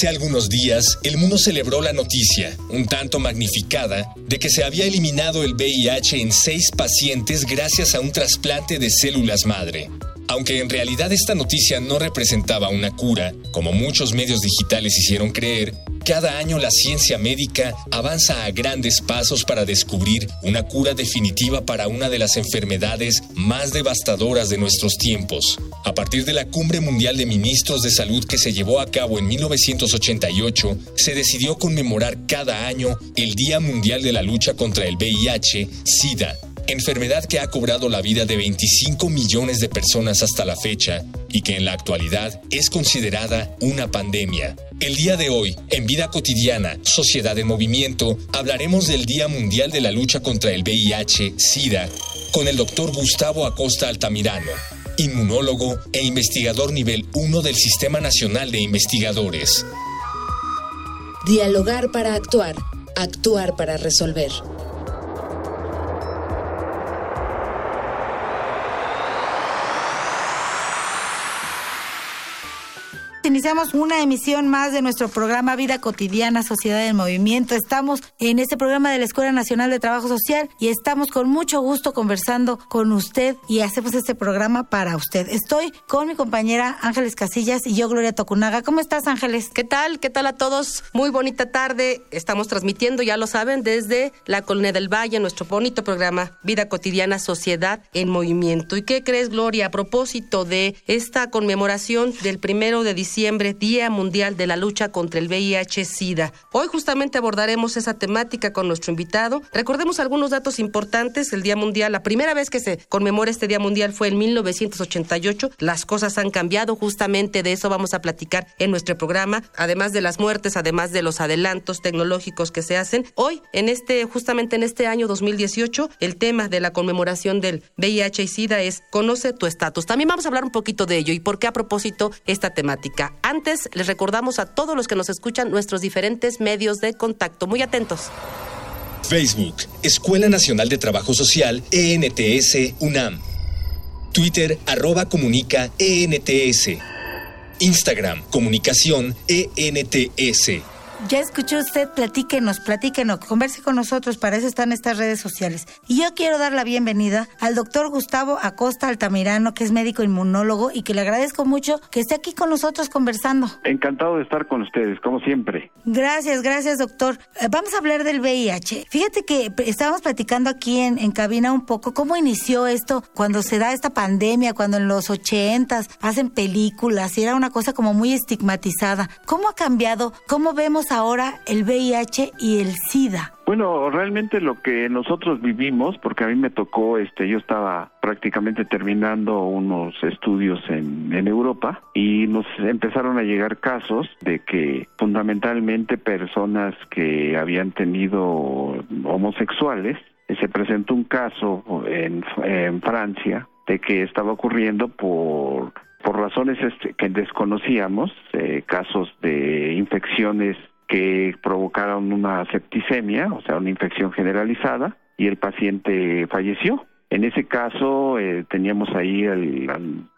Hace algunos días, el mundo celebró la noticia, un tanto magnificada, de que se había eliminado el VIH en seis pacientes gracias a un trasplante de células madre. Aunque en realidad esta noticia no representaba una cura, como muchos medios digitales hicieron creer, cada año la ciencia médica avanza a grandes pasos para descubrir una cura definitiva para una de las enfermedades más devastadoras de nuestros tiempos. A partir de la Cumbre Mundial de Ministros de Salud que se llevó a cabo en 1988, se decidió conmemorar cada año el Día Mundial de la Lucha contra el VIH, SIDA, enfermedad que ha cobrado la vida de 25 millones de personas hasta la fecha y que en la actualidad es considerada una pandemia. El día de hoy, en Vida Cotidiana, Sociedad en Movimiento, hablaremos del Día Mundial de la Lucha contra el VIH, SIDA, con el doctor Gustavo Acosta Altamirano, inmunólogo e investigador nivel 1 del Sistema Nacional de Investigadores. Dialogar para actuar, actuar para resolver. Iniciamos una emisión más de nuestro programa Vida Cotidiana, Sociedad del Movimiento. Estamos en este programa de la Escuela Nacional de Trabajo Social y estamos con mucho gusto conversando con usted y hacemos este programa para usted. Estoy con mi compañera Ángeles Casillas y yo, Gloria Tocunaga. ¿Cómo estás, Ángeles? ¿Qué tal? ¿Qué tal a todos? Muy bonita tarde. Estamos transmitiendo, ya lo saben, desde la Colonia del Valle, nuestro bonito programa Vida Cotidiana, Sociedad en Movimiento. ¿Y qué crees, Gloria, a propósito de esta conmemoración del primero de diciembre? Día Mundial de la Lucha contra el VIH-Sida. Hoy justamente abordaremos esa temática con nuestro invitado. Recordemos algunos datos importantes. El Día Mundial, la primera vez que se conmemora este Día Mundial fue en 1988. Las cosas han cambiado, justamente de eso vamos a platicar en nuestro programa. Además de las muertes, además de los adelantos tecnológicos que se hacen. Hoy, en este, justamente en este año 2018, el tema de la conmemoración del VIH y SIDA es Conoce tu estatus. También vamos a hablar un poquito de ello y por qué a propósito esta temática. Antes, les recordamos a todos los que nos escuchan nuestros diferentes medios de contacto. Muy atentos. Facebook, Escuela Nacional de Trabajo Social, ENTS, UNAM. Twitter, arroba comunica, ENTS. Instagram, comunicación, ENTS. Ya escuchó usted, platíquenos, platíquenos, converse con nosotros, para eso están estas redes sociales. Y yo quiero dar la bienvenida al doctor Gustavo Acosta Altamirano, que es médico inmunólogo y que le agradezco mucho que esté aquí con nosotros conversando. Encantado de estar con ustedes, como siempre. Gracias, gracias doctor. Eh, vamos a hablar del VIH. Fíjate que estábamos platicando aquí en, en cabina un poco cómo inició esto cuando se da esta pandemia, cuando en los ochentas hacen películas y era una cosa como muy estigmatizada. ¿Cómo ha cambiado? ¿Cómo vemos ahora el VIH y el SIDA? Bueno, realmente lo que nosotros vivimos, porque a mí me tocó, este, yo estaba prácticamente terminando unos estudios en, en Europa y nos empezaron a llegar casos de que fundamentalmente personas que habían tenido homosexuales, se presentó un caso en, en Francia de que estaba ocurriendo por por razones este, que desconocíamos, eh, casos de infecciones que provocaron una septicemia, o sea, una infección generalizada, y el paciente falleció. En ese caso eh, teníamos ahí el,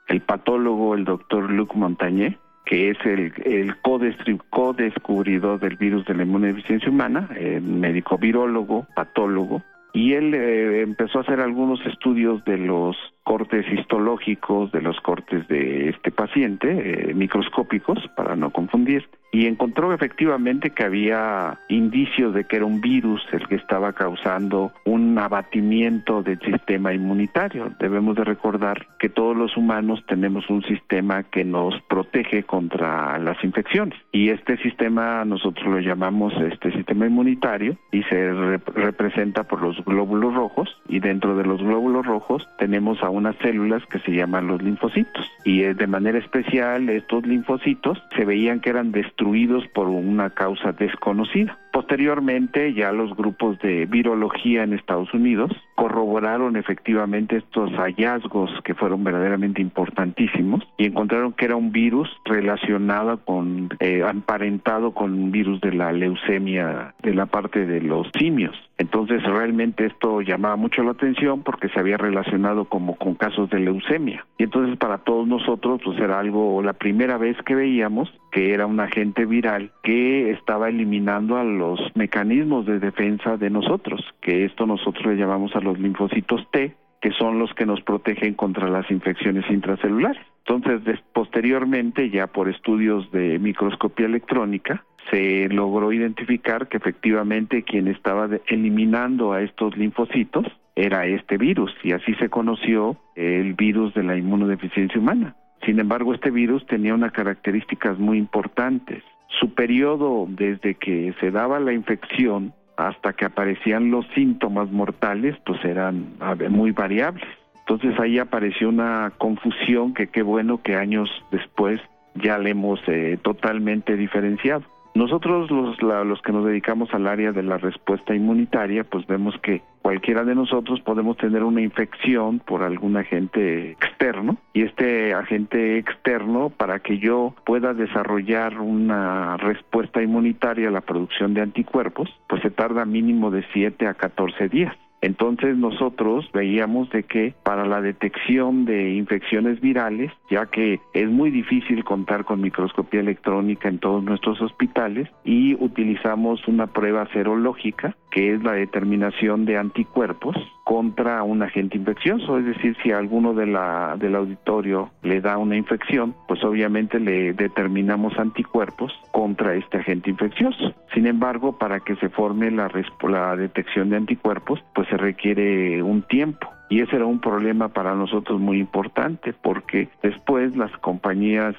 el, patólogo, el doctor Luc Montagné, que es el, el co-descubridor del virus de la inmunodeficiencia humana, el médico virólogo, patólogo, y él eh, empezó a hacer algunos estudios de los cortes histológicos, de los cortes de este paciente, eh, microscópicos, para no confundir, y encontró efectivamente que había indicios de que era un virus el que estaba causando un abatimiento del sistema inmunitario. Debemos de recordar que todos los humanos tenemos un sistema que nos protege contra las infecciones. Y este sistema nosotros lo llamamos este sistema inmunitario y se representa por los glóbulos rojos. Y dentro de los glóbulos rojos tenemos a unas células que se llaman los linfocitos y de manera especial estos linfocitos se veían que eran destruidos por una causa desconocida. Posteriormente, ya los grupos de virología en Estados Unidos corroboraron efectivamente estos hallazgos que fueron verdaderamente importantísimos y encontraron que era un virus relacionado con, eh, emparentado con un virus de la leucemia de la parte de los simios. Entonces realmente esto llamaba mucho la atención porque se había relacionado como con casos de leucemia. Y entonces para todos nosotros pues era algo la primera vez que veíamos que era un agente viral que estaba eliminando a los mecanismos de defensa de nosotros, que esto nosotros le llamamos a los linfocitos T, que son los que nos protegen contra las infecciones intracelulares. Entonces, posteriormente, ya por estudios de microscopía electrónica, se logró identificar que efectivamente quien estaba eliminando a estos linfocitos era este virus y así se conoció el virus de la inmunodeficiencia humana. Sin embargo, este virus tenía unas características muy importantes. Su periodo desde que se daba la infección hasta que aparecían los síntomas mortales, pues eran muy variables. Entonces ahí apareció una confusión que qué bueno que años después ya le hemos eh, totalmente diferenciado. Nosotros los, los que nos dedicamos al área de la respuesta inmunitaria, pues vemos que cualquiera de nosotros podemos tener una infección por algún agente externo y este agente externo para que yo pueda desarrollar una respuesta inmunitaria a la producción de anticuerpos, pues se tarda mínimo de 7 a 14 días. Entonces nosotros veíamos de que para la detección de infecciones virales, ya que es muy difícil contar con microscopía electrónica en todos nuestros hospitales y utilizamos una prueba serológica, que es la determinación de anticuerpos contra un agente infeccioso, es decir, si alguno de la, del auditorio le da una infección, pues obviamente le determinamos anticuerpos contra este agente infeccioso. Sin embargo, para que se forme la, la detección de anticuerpos, pues se requiere un tiempo. Y ese era un problema para nosotros muy importante porque después las compañías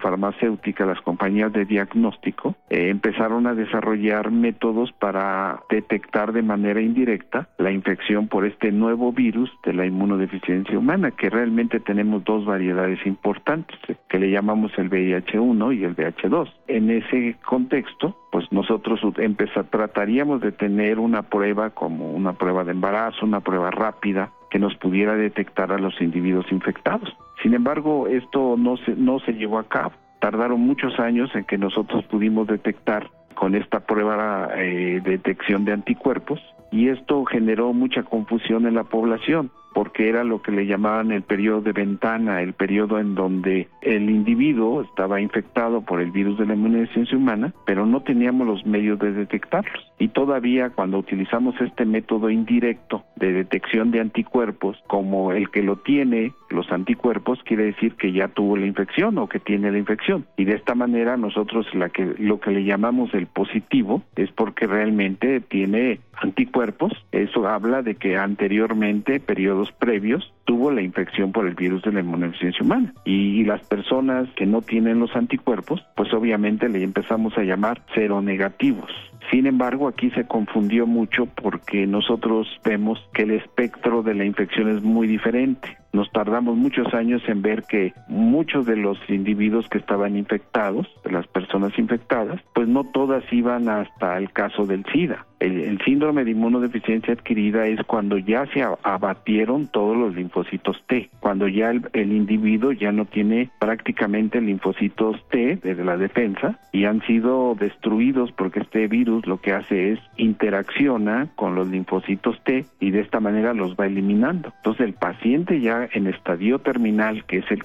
farmacéuticas, las compañías de diagnóstico, eh, empezaron a desarrollar métodos para detectar de manera indirecta la infección por este nuevo virus de la inmunodeficiencia humana, que realmente tenemos dos variedades importantes, que le llamamos el VIH1 y el VIH2. En ese contexto, pues nosotros empezar, trataríamos de tener una prueba como una prueba de embarazo, una prueba rápida, que nos pudiera detectar a los individuos infectados. Sin embargo, esto no se, no se llevó a cabo. Tardaron muchos años en que nosotros pudimos detectar con esta prueba eh, de detección de anticuerpos y esto generó mucha confusión en la población porque era lo que le llamaban el periodo de ventana, el periodo en donde el individuo estaba infectado por el virus de la inmunodeficiencia humana, pero no teníamos los medios de detectarlos. Y todavía cuando utilizamos este método indirecto de detección de anticuerpos, como el que lo tiene, los anticuerpos, quiere decir que ya tuvo la infección o que tiene la infección. Y de esta manera nosotros la que, lo que le llamamos el positivo es porque realmente tiene anticuerpos. Eso habla de que anteriormente, periodos previos tuvo la infección por el virus de la inmunodeficiencia humana. Y, las personas que no tienen los anticuerpos, pues obviamente le empezamos a llamar seronegativos. Sin embargo, aquí se confundió mucho porque nosotros vemos que el espectro de la infección es muy diferente. Nos tardamos muchos años en ver que muchos de los individuos que estaban infectados, de las personas infectadas, pues no todas iban hasta el caso del SIDA. El, síndrome de inmunodeficiencia adquirida es cuando ya se abatieron todos los linfocitos T, cuando ya el, el individuo ya no tiene prácticamente linfocitos T desde la defensa y han sido destruidos porque este virus lo que hace es interacciona con los linfocitos T y de esta manera los va eliminando. Entonces el paciente ya en estadio terminal, que es el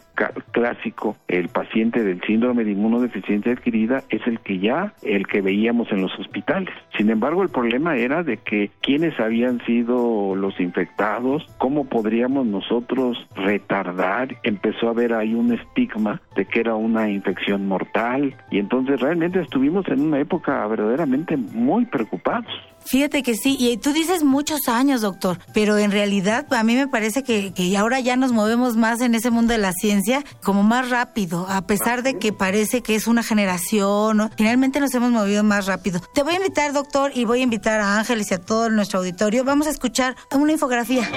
clásico, el paciente del síndrome de inmunodeficiencia adquirida, es el que ya, el que veíamos en los hospitales. Sin embargo, el problema era de que quiénes habían sido los infectados, cómo podríamos nosotros retardar, empezó a haber ahí un estigma de que era una infección mortal y entonces realmente estuvimos en una época verdaderamente muy preocupados. Fíjate que sí, y tú dices muchos años, doctor, pero en realidad a mí me parece que, que ahora ya nos movemos más en ese mundo de la ciencia como más rápido, a pesar de que parece que es una generación, finalmente nos hemos movido más rápido. Te voy a invitar, doctor, y voy a invitar a Ángeles y a todo nuestro auditorio. Vamos a escuchar una infografía.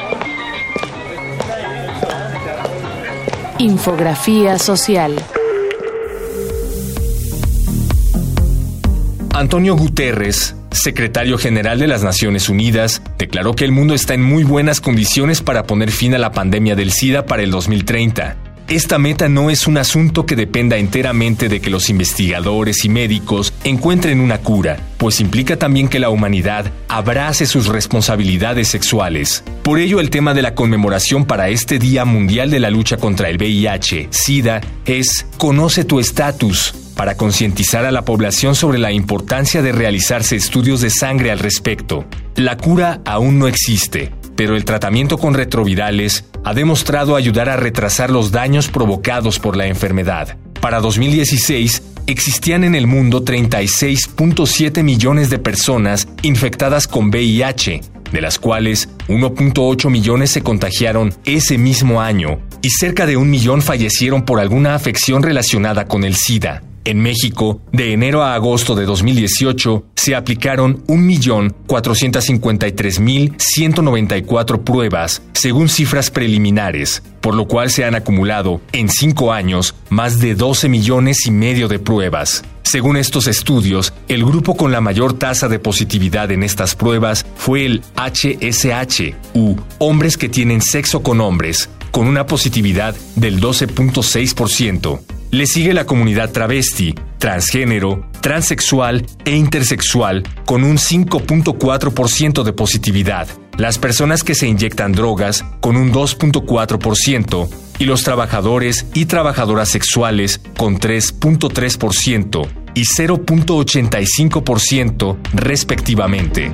Infografía social. Antonio Guterres, secretario general de las Naciones Unidas, declaró que el mundo está en muy buenas condiciones para poner fin a la pandemia del SIDA para el 2030. Esta meta no es un asunto que dependa enteramente de que los investigadores y médicos encuentren una cura, pues implica también que la humanidad abrace sus responsabilidades sexuales. Por ello, el tema de la conmemoración para este Día Mundial de la Lucha contra el VIH, SIDA, es Conoce tu estatus, para concientizar a la población sobre la importancia de realizarse estudios de sangre al respecto. La cura aún no existe, pero el tratamiento con retrovirales ha demostrado ayudar a retrasar los daños provocados por la enfermedad. Para 2016, existían en el mundo 36.7 millones de personas infectadas con VIH, de las cuales 1.8 millones se contagiaron ese mismo año y cerca de un millón fallecieron por alguna afección relacionada con el SIDA. En México, de enero a agosto de 2018, se aplicaron 1.453.194 pruebas, según cifras preliminares, por lo cual se han acumulado, en cinco años, más de 12 millones y medio de pruebas. Según estos estudios, el grupo con la mayor tasa de positividad en estas pruebas fue el HSH, u hombres que tienen sexo con hombres, con una positividad del 12.6%. Le sigue la comunidad travesti, transgénero, transexual e intersexual con un 5.4% de positividad, las personas que se inyectan drogas con un 2.4% y los trabajadores y trabajadoras sexuales con 3.3% y 0.85% respectivamente.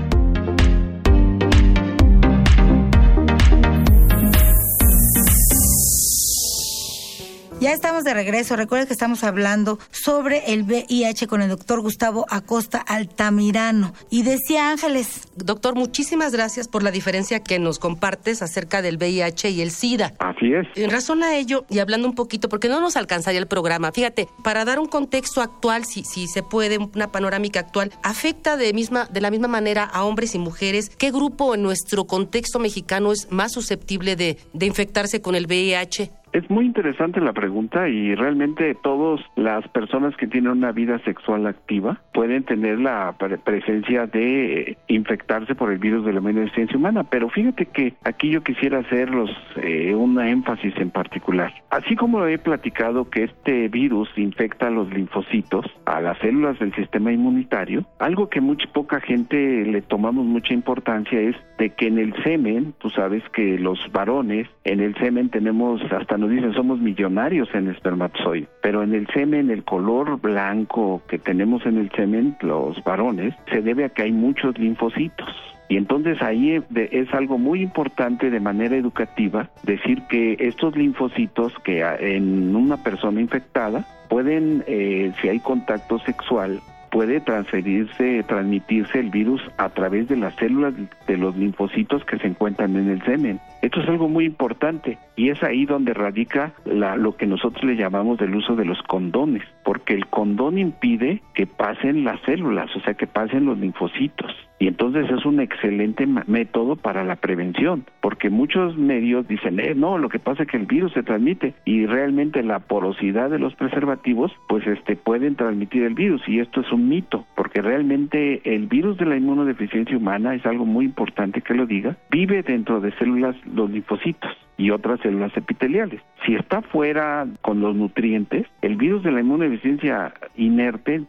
Ya estamos de regreso. Recuerda que estamos hablando sobre el VIH con el doctor Gustavo Acosta Altamirano. Y decía Ángeles. Doctor, muchísimas gracias por la diferencia que nos compartes acerca del VIH y el SIDA. Así es. En razón a ello, y hablando un poquito, porque no nos alcanzaría el programa, fíjate, para dar un contexto actual, si, si se puede, una panorámica actual, ¿afecta de, misma, de la misma manera a hombres y mujeres? ¿Qué grupo en nuestro contexto mexicano es más susceptible de, de infectarse con el VIH? Es muy interesante la pregunta y realmente todas las personas que tienen una vida sexual activa pueden tener la presencia de infectarse por el virus de la inmunodeficiencia humana, pero fíjate que aquí yo quisiera hacerlos eh, una énfasis en particular. Así como he platicado que este virus infecta a los linfocitos, a las células del sistema inmunitario, algo que mucha poca gente le tomamos mucha importancia es de que en el semen, tú sabes que los varones, en el semen tenemos hasta nos dicen somos millonarios en espermatozoide, pero en el semen el color blanco que tenemos en el semen los varones se debe a que hay muchos linfocitos. Y entonces ahí es algo muy importante de manera educativa decir que estos linfocitos que en una persona infectada pueden, eh, si hay contacto sexual, puede transferirse, transmitirse el virus a través de las células de los linfocitos que se encuentran en el semen. Esto es algo muy importante y es ahí donde radica la, lo que nosotros le llamamos del uso de los condones, porque el condón impide que pasen las células, o sea, que pasen los linfocitos. Y entonces es un excelente método para la prevención, porque muchos medios dicen, eh, no, lo que pasa es que el virus se transmite y realmente la porosidad de los preservativos, pues este pueden transmitir el virus y esto es un mito, porque realmente el virus de la inmunodeficiencia humana es algo muy importante que lo diga, vive dentro de células los linfocitos y otras células epiteliales. Si está fuera con los nutrientes, el virus de la inmunodeficiencia inerte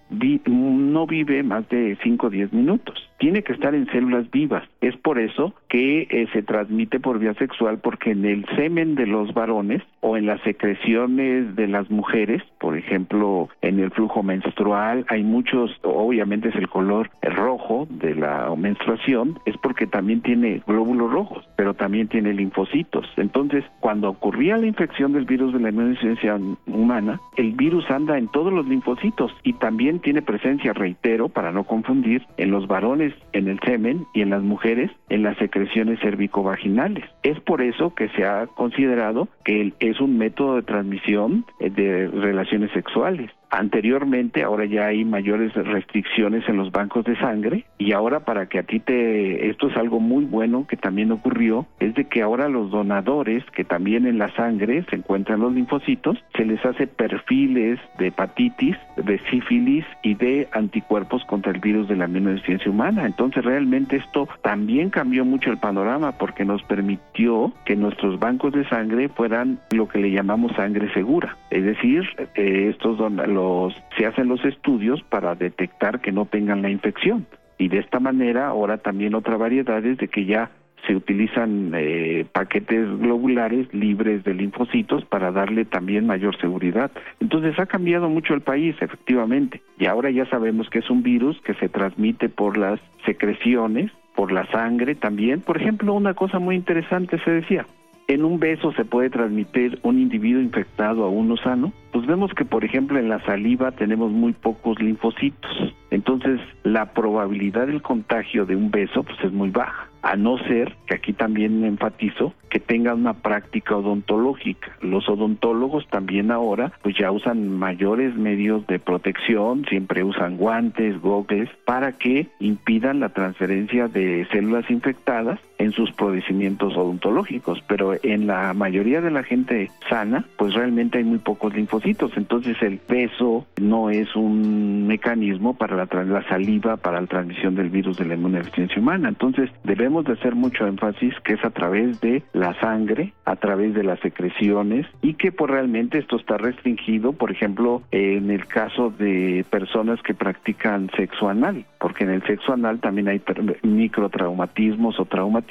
no vive más de 5 o 10 minutos. Tiene que estar en células vivas. Es por eso que eh, se transmite por vía sexual, porque en el semen de los varones o en las secreciones de las mujeres, por ejemplo, en el flujo menstrual, hay muchos, obviamente es el color rojo de la menstruación, es porque también tiene glóbulos rojos, pero también tiene linfocitos. Entonces, cuando ocurría la infección del virus de la inmunodeficiencia humana, el virus anda en todos los linfocitos y también tiene presencia, reitero, para no confundir, en los varones en el semen y en las mujeres en las secreciones cervicovaginales. Es por eso que se ha considerado que es un método de transmisión eh, de relaciones sexuales. Anteriormente, ahora ya hay mayores restricciones en los bancos de sangre y ahora para que a ti te, esto es algo muy bueno que también ocurrió, es de que ahora los donadores, que también en la sangre se encuentran los linfocitos, se les hace perfiles de hepatitis, de sífilis y de anticuerpos contra el virus de la inmunodeficiencia humana. Entonces realmente esto también cambió mucho el panorama porque nos permitió que nuestros bancos de sangre fueran lo que le llamamos sangre segura. Es decir, eh, estos los, se hacen los estudios para detectar que no tengan la infección. Y de esta manera, ahora también otra variedad es de que ya se utilizan eh, paquetes globulares libres de linfocitos para darle también mayor seguridad. Entonces ha cambiado mucho el país, efectivamente, y ahora ya sabemos que es un virus que se transmite por las secreciones, por la sangre también. Por ejemplo, una cosa muy interesante se decía, en un beso se puede transmitir un individuo infectado a uno sano, pues vemos que por ejemplo en la saliva tenemos muy pocos linfocitos. Entonces la probabilidad del contagio de un beso pues es muy baja a no ser, que aquí también enfatizo, que tengan una práctica odontológica. Los odontólogos también ahora pues ya usan mayores medios de protección, siempre usan guantes, gogles, para que impidan la transferencia de células infectadas en sus procedimientos odontológicos, pero en la mayoría de la gente sana, pues realmente hay muy pocos linfocitos, entonces el peso no es un mecanismo para la, la saliva, para la transmisión del virus de la inmunodeficiencia humana, entonces debemos de hacer mucho énfasis que es a través de la sangre, a través de las secreciones y que pues realmente esto está restringido, por ejemplo, en el caso de personas que practican sexo anal, porque en el sexo anal también hay microtraumatismos o traumatismos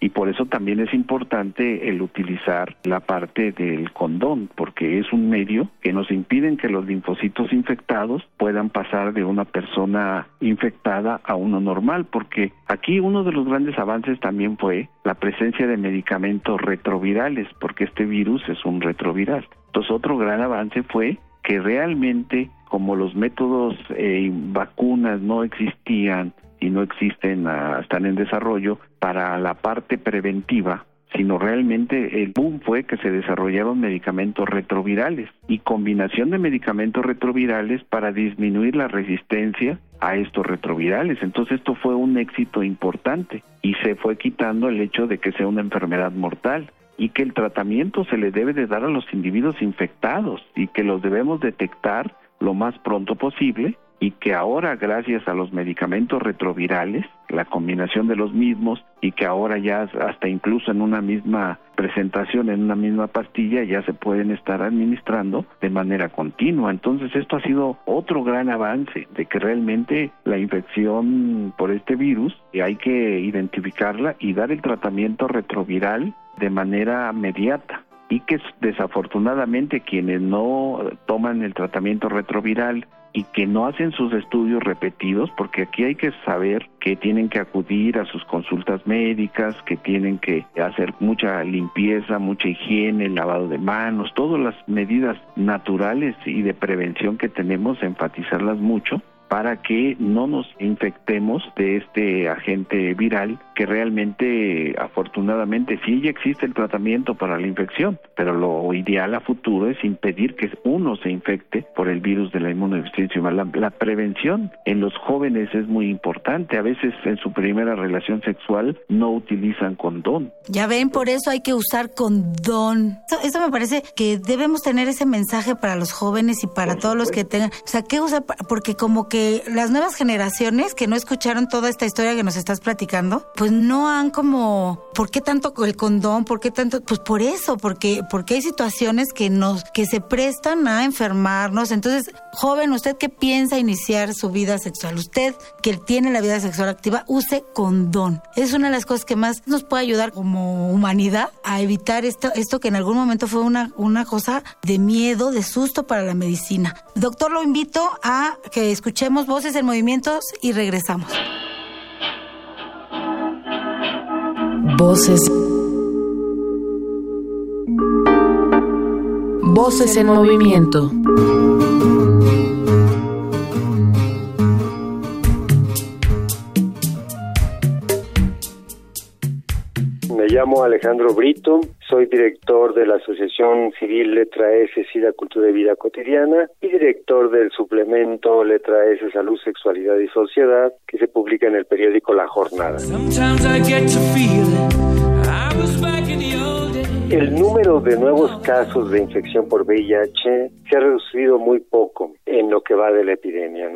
y por eso también es importante el utilizar la parte del condón porque es un medio que nos impiden que los linfocitos infectados puedan pasar de una persona infectada a uno normal porque aquí uno de los grandes avances también fue la presencia de medicamentos retrovirales porque este virus es un retroviral. Entonces otro gran avance fue que realmente como los métodos eh, vacunas no existían y no existen, ah, están en desarrollo para la parte preventiva, sino realmente el boom fue que se desarrollaron medicamentos retrovirales y combinación de medicamentos retrovirales para disminuir la resistencia a estos retrovirales. Entonces esto fue un éxito importante y se fue quitando el hecho de que sea una enfermedad mortal y que el tratamiento se le debe de dar a los individuos infectados y que los debemos detectar lo más pronto posible y que ahora gracias a los medicamentos retrovirales, la combinación de los mismos y que ahora ya hasta incluso en una misma presentación, en una misma pastilla, ya se pueden estar administrando de manera continua. Entonces esto ha sido otro gran avance de que realmente la infección por este virus hay que identificarla y dar el tratamiento retroviral de manera inmediata y que desafortunadamente quienes no toman el tratamiento retroviral y que no hacen sus estudios repetidos, porque aquí hay que saber que tienen que acudir a sus consultas médicas, que tienen que hacer mucha limpieza, mucha higiene, lavado de manos, todas las medidas naturales y de prevención que tenemos, enfatizarlas mucho para que no nos infectemos de este agente viral que realmente afortunadamente sí ya existe el tratamiento para la infección, pero lo ideal a futuro es impedir que uno se infecte por el virus de la inmunodeficiencia La, la prevención en los jóvenes es muy importante, a veces en su primera relación sexual no utilizan condón. Ya ven, por eso hay que usar condón. Eso, me parece que debemos tener ese mensaje para los jóvenes y para todos los que tengan, o sea, ¿qué usa? Porque como que las nuevas generaciones que no escucharon toda esta historia que nos estás platicando, pues no han como, ¿por qué tanto el condón? ¿Por qué tanto? Pues por eso, porque, porque hay situaciones que nos, que se prestan a enfermarnos. Entonces, joven, ¿usted qué piensa iniciar su vida sexual? Usted que tiene la vida sexual activa, use condón. Es una de las cosas que más nos puede ayudar como humanidad a evitar esto, esto que en algún momento fue una, una cosa de miedo, de susto para la medicina. Doctor, lo invito a que escuche voces en movimientos y regresamos. Voces. Voces en movimiento. llamo Alejandro Brito, soy director de la Asociación Civil Letra S, SIDA, Cultura y Vida Cotidiana y director del suplemento Letra S, Salud, Sexualidad y Sociedad que se publica en el periódico La Jornada. El número de nuevos casos de infección por VIH se ha reducido muy poco en lo que va de la epidemia.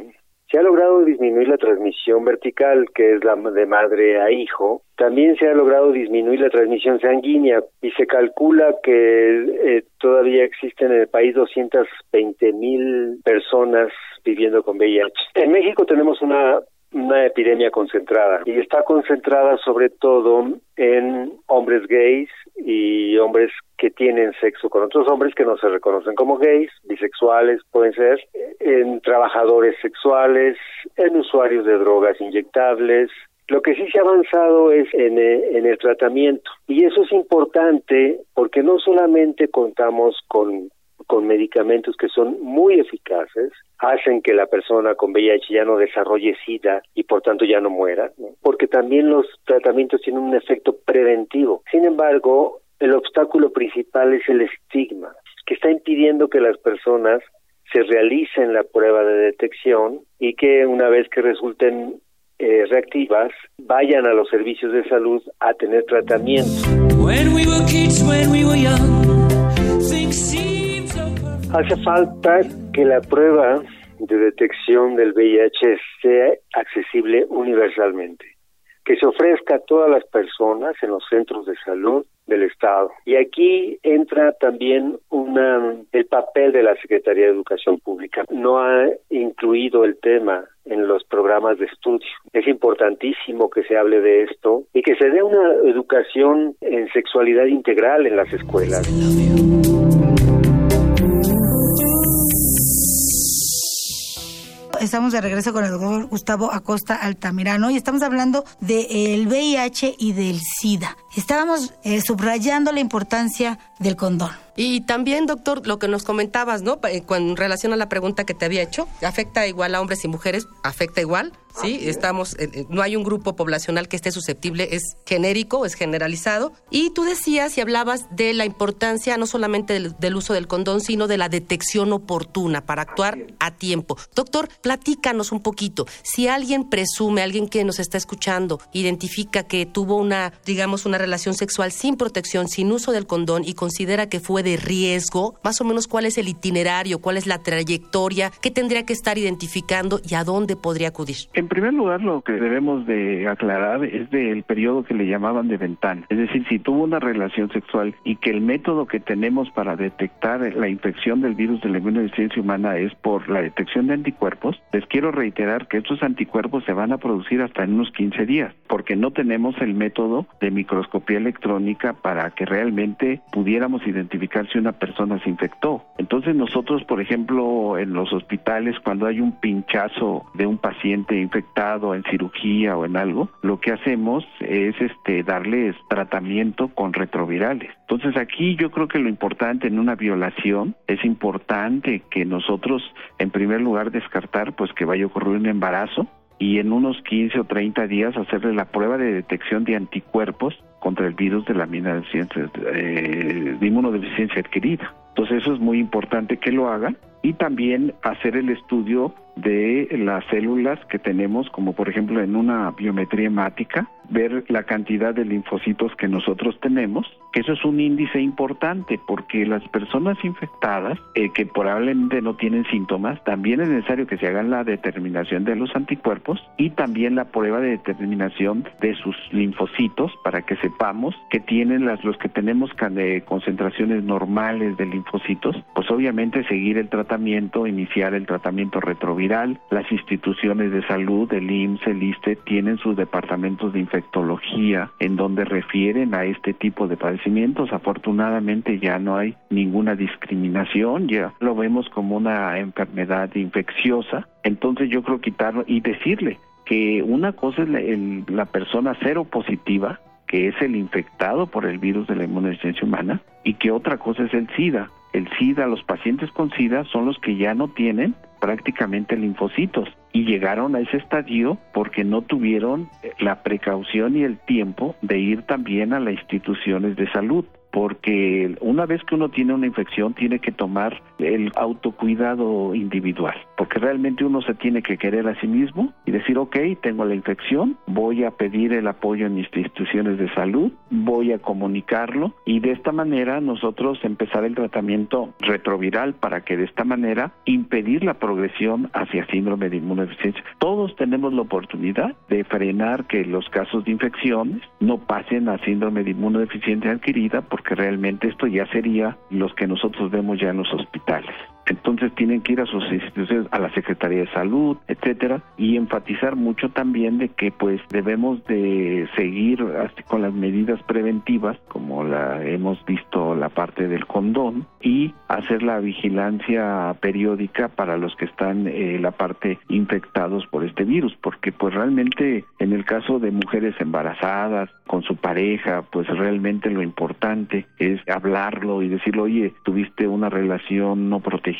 Se ha logrado disminuir la transmisión vertical, que es la de madre a hijo. También se ha logrado disminuir la transmisión sanguínea y se calcula que eh, todavía existen en el país 220 mil personas viviendo con VIH. En México tenemos una una epidemia concentrada y está concentrada sobre todo en hombres gays y hombres que tienen sexo con otros hombres que no se reconocen como gays, bisexuales pueden ser, en trabajadores sexuales, en usuarios de drogas inyectables. Lo que sí se ha avanzado es en, eh, en el tratamiento y eso es importante porque no solamente contamos con con medicamentos que son muy eficaces, hacen que la persona con VIH ya no desarrolle SIDA y por tanto ya no muera, porque también los tratamientos tienen un efecto preventivo. Sin embargo, el obstáculo principal es el estigma, que está impidiendo que las personas se realicen la prueba de detección y que una vez que resulten eh, reactivas vayan a los servicios de salud a tener tratamiento. Hace falta que la prueba de detección del VIH sea accesible universalmente, que se ofrezca a todas las personas en los centros de salud del Estado. Y aquí entra también una, el papel de la Secretaría de Educación Pública. No ha incluido el tema en los programas de estudio. Es importantísimo que se hable de esto y que se dé una educación en sexualidad integral en las escuelas. Estamos de regreso con el doctor Gustavo Acosta Altamirano y estamos hablando del VIH y del SIDA. Estábamos eh, subrayando la importancia del condón. Y también, doctor, lo que nos comentabas, ¿no? Eh, con relación a la pregunta que te había hecho, ¿afecta igual a hombres y mujeres? ¿Afecta igual? Sí, estamos, eh, eh, no hay un grupo poblacional que esté susceptible, es genérico, es generalizado. Y tú decías y hablabas de la importancia no solamente del, uso del condón, sino de la detección oportuna para actuar a tiempo. Doctor, platícanos un poquito. Si alguien presume, alguien que nos está escuchando, identifica que tuvo una, digamos, una relación sexual sin protección, sin uso del condón y considera que fue de riesgo, más o menos cuál es el itinerario, cuál es la trayectoria, qué tendría que estar identificando y a dónde podría acudir. En primer lugar, lo que debemos de aclarar es del periodo que le llamaban de ventana. Es decir, si tuvo una relación sexual y que el método que tenemos para detectar la infección del virus de la inmunodeficiencia humana es por la detección de anticuerpos, les quiero reiterar que estos anticuerpos se van a producir hasta en unos 15 días, porque no tenemos el método de microscopía electrónica para que realmente pudiéramos identificar si una persona se infectó. Entonces nosotros, por ejemplo, en los hospitales, cuando hay un pinchazo de un paciente infectado en cirugía o en algo, lo que hacemos es este darles tratamiento con retrovirales. Entonces aquí yo creo que lo importante en una violación es importante que nosotros en primer lugar descartar pues que vaya a ocurrir un embarazo y en unos 15 o 30 días hacerle la prueba de detección de anticuerpos contra el virus de la eh, de inmunodeficiencia adquirida. Entonces eso es muy importante que lo hagan y también hacer el estudio de las células que tenemos, como por ejemplo en una biometría hemática, ver la cantidad de linfocitos que nosotros tenemos, que eso es un índice importante porque las personas infectadas eh, que probablemente no tienen síntomas, también es necesario que se hagan la determinación de los anticuerpos y también la prueba de determinación de sus linfocitos para que sepamos que tienen las los que tenemos de concentraciones normales de linfocitos, pues obviamente seguir el tratamiento, iniciar el tratamiento retroviral, las instituciones de salud, el IMSS, el ISTE, tienen sus departamentos de en donde refieren a este tipo de padecimientos. Afortunadamente ya no hay ninguna discriminación, ya lo vemos como una enfermedad infecciosa. Entonces yo creo quitarlo y decirle que una cosa es la, la persona cero positiva, que es el infectado por el virus de la inmunodeficiencia humana, y que otra cosa es el SIDA. El SIDA, los pacientes con SIDA son los que ya no tienen prácticamente linfocitos y llegaron a ese estadio porque no tuvieron la precaución y el tiempo de ir también a las instituciones de salud porque una vez que uno tiene una infección tiene que tomar el autocuidado individual, porque realmente uno se tiene que querer a sí mismo y decir, ok, tengo la infección, voy a pedir el apoyo en instituciones de salud, voy a comunicarlo y de esta manera nosotros empezar el tratamiento retroviral para que de esta manera impedir la progresión hacia síndrome de inmunodeficiencia. Todos tenemos la oportunidad de frenar que los casos de infecciones no pasen a síndrome de inmunodeficiencia adquirida porque realmente esto ya sería los que nosotros vemos ya en los hospitales. Entonces tienen que ir a sus instituciones, a la Secretaría de Salud, etcétera, y enfatizar mucho también de que pues debemos de seguir con las medidas preventivas, como la hemos visto la parte del condón, y hacer la vigilancia periódica para los que están eh, la parte infectados por este virus, porque pues realmente en el caso de mujeres embarazadas con su pareja, pues realmente lo importante es hablarlo y decirle, oye, tuviste una relación no protegida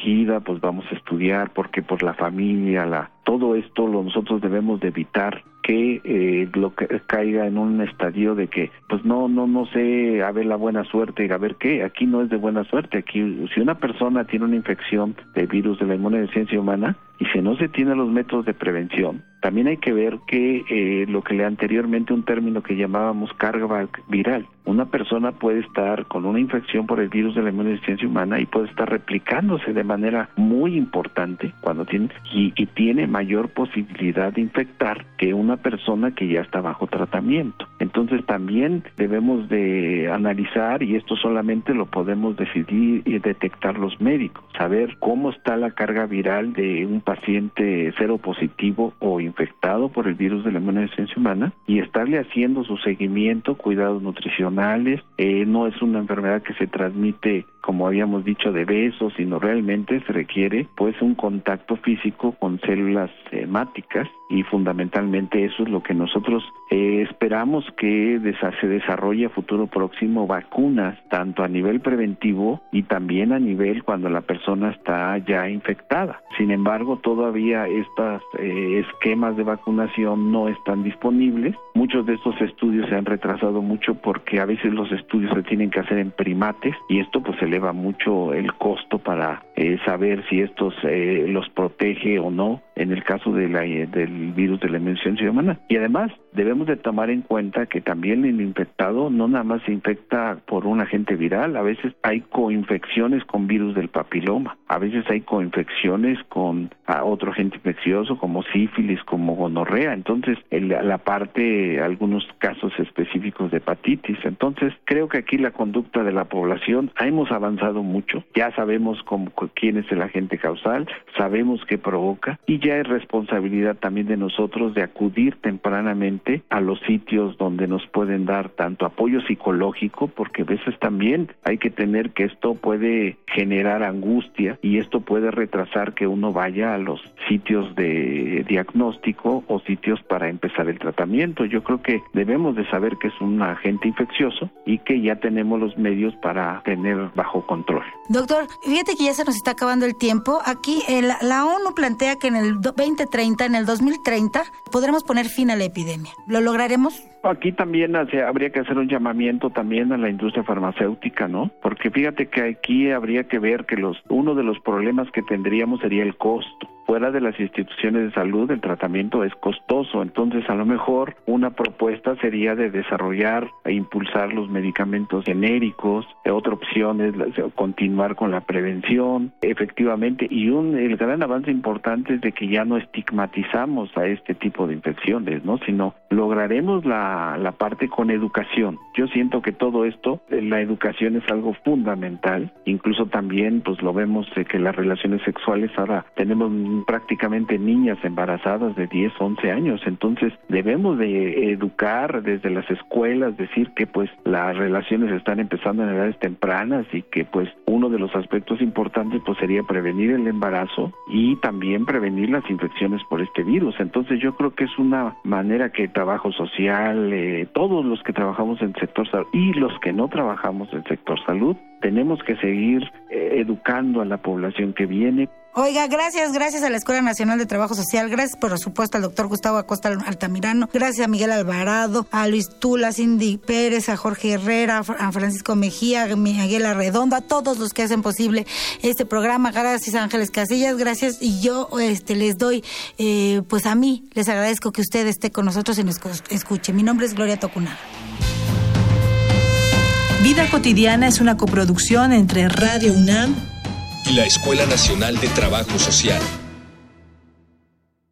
pues vamos a estudiar porque por la familia, la todo esto lo nosotros debemos de evitar que eh, lo que caiga en un estadio de que pues no no no sé a ver la buena suerte a ver qué aquí no es de buena suerte aquí si una persona tiene una infección de virus de la inmunodeficiencia humana y si no se tienen los métodos de prevención también hay que ver que eh, lo que le anteriormente un término que llamábamos carga viral una persona puede estar con una infección por el virus de la inmunodeficiencia humana y puede estar replicándose de manera muy importante cuando tiene y tiene mayor posibilidad de infectar que una persona que ya está bajo tratamiento. Entonces también debemos de analizar y esto solamente lo podemos decidir y detectar los médicos, saber cómo está la carga viral de un paciente cero positivo o infectado por el virus de la inmunodeficiencia humana y estarle haciendo su seguimiento, cuidados nutricionales. Eh, no es una enfermedad que se transmite como habíamos dicho, de besos, sino realmente se requiere pues un contacto físico con células hemáticas y fundamentalmente eso es lo que nosotros eh, esperamos que se desarrolle a futuro próximo vacunas, tanto a nivel preventivo y también a nivel cuando la persona está ya infectada. Sin embargo, todavía estos eh, esquemas de vacunación no están disponibles. Muchos de estos estudios se han retrasado mucho porque a veces los estudios se tienen que hacer en primates y esto pues eleva mucho el costo para eh, saber si estos los protege o no en el caso de la, del virus de la inmunodeficiencia humana. Y además debemos de tomar en cuenta que también el infectado no nada más se infecta por un agente viral, a veces hay coinfecciones con virus del papiloma, a veces hay coinfecciones con otro agente infeccioso como sífilis, como gonorrea, entonces la parte, algunos casos específicos de hepatitis. Entonces creo que aquí la conducta de la población, hemos avanzado mucho, ya sabemos cómo, quién es el agente causal, sabemos qué provoca y ya es responsabilidad también de nosotros de acudir tempranamente a los sitios donde nos pueden dar tanto apoyo psicológico, porque a veces también hay que tener que esto puede generar angustia y esto puede retrasar que uno vaya a los sitios de diagnóstico o sitios para empezar el tratamiento. Yo creo que debemos de saber que es un agente infeccioso y que ya tenemos los medios para tener bajo control. Doctor, fíjate que ya se nos está acabando el tiempo. Aquí el, la ONU plantea que en el 2030, en el 2030, podremos poner fin a la epidemia. ¿Lo lograremos? Aquí también habría que hacer un llamamiento también a la industria farmacéutica, ¿no? Porque fíjate que aquí habría que ver que los uno de los problemas que tendríamos sería el costo fuera de las instituciones de salud el tratamiento es costoso, entonces a lo mejor una propuesta sería de desarrollar e impulsar los medicamentos genéricos, otra opción es continuar con la prevención, efectivamente, y un el gran avance importante es de que ya no estigmatizamos a este tipo de infecciones, ¿no? Sino lograremos la, parte con educación. Yo siento que todo esto, la educación es algo fundamental, incluso también pues lo vemos de que las relaciones sexuales ahora tenemos prácticamente niñas embarazadas de 10, 11 años. Entonces debemos de educar desde las escuelas, decir que pues las relaciones están empezando en edades tempranas y que pues uno de los aspectos importantes pues sería prevenir el embarazo y también prevenir las infecciones por este virus. Entonces yo creo que es una manera que trabajo social, eh, todos los que trabajamos en el sector salud y los que no trabajamos en el sector salud, tenemos que seguir eh, educando a la población que viene Oiga, gracias, gracias a la Escuela Nacional de Trabajo Social, gracias por supuesto al doctor Gustavo Acosta Altamirano, gracias a Miguel Alvarado, a Luis Tula, a Cindy Pérez, a Jorge Herrera, a Francisco Mejía, a Miguel Arredondo, a todos los que hacen posible este programa, gracias Ángeles Casillas, gracias y yo este les doy, eh, pues a mí les agradezco que usted esté con nosotros y nos escuche. Mi nombre es Gloria Tocunaga. Vida cotidiana es una coproducción entre Radio UNAM y la Escuela Nacional de Trabajo Social.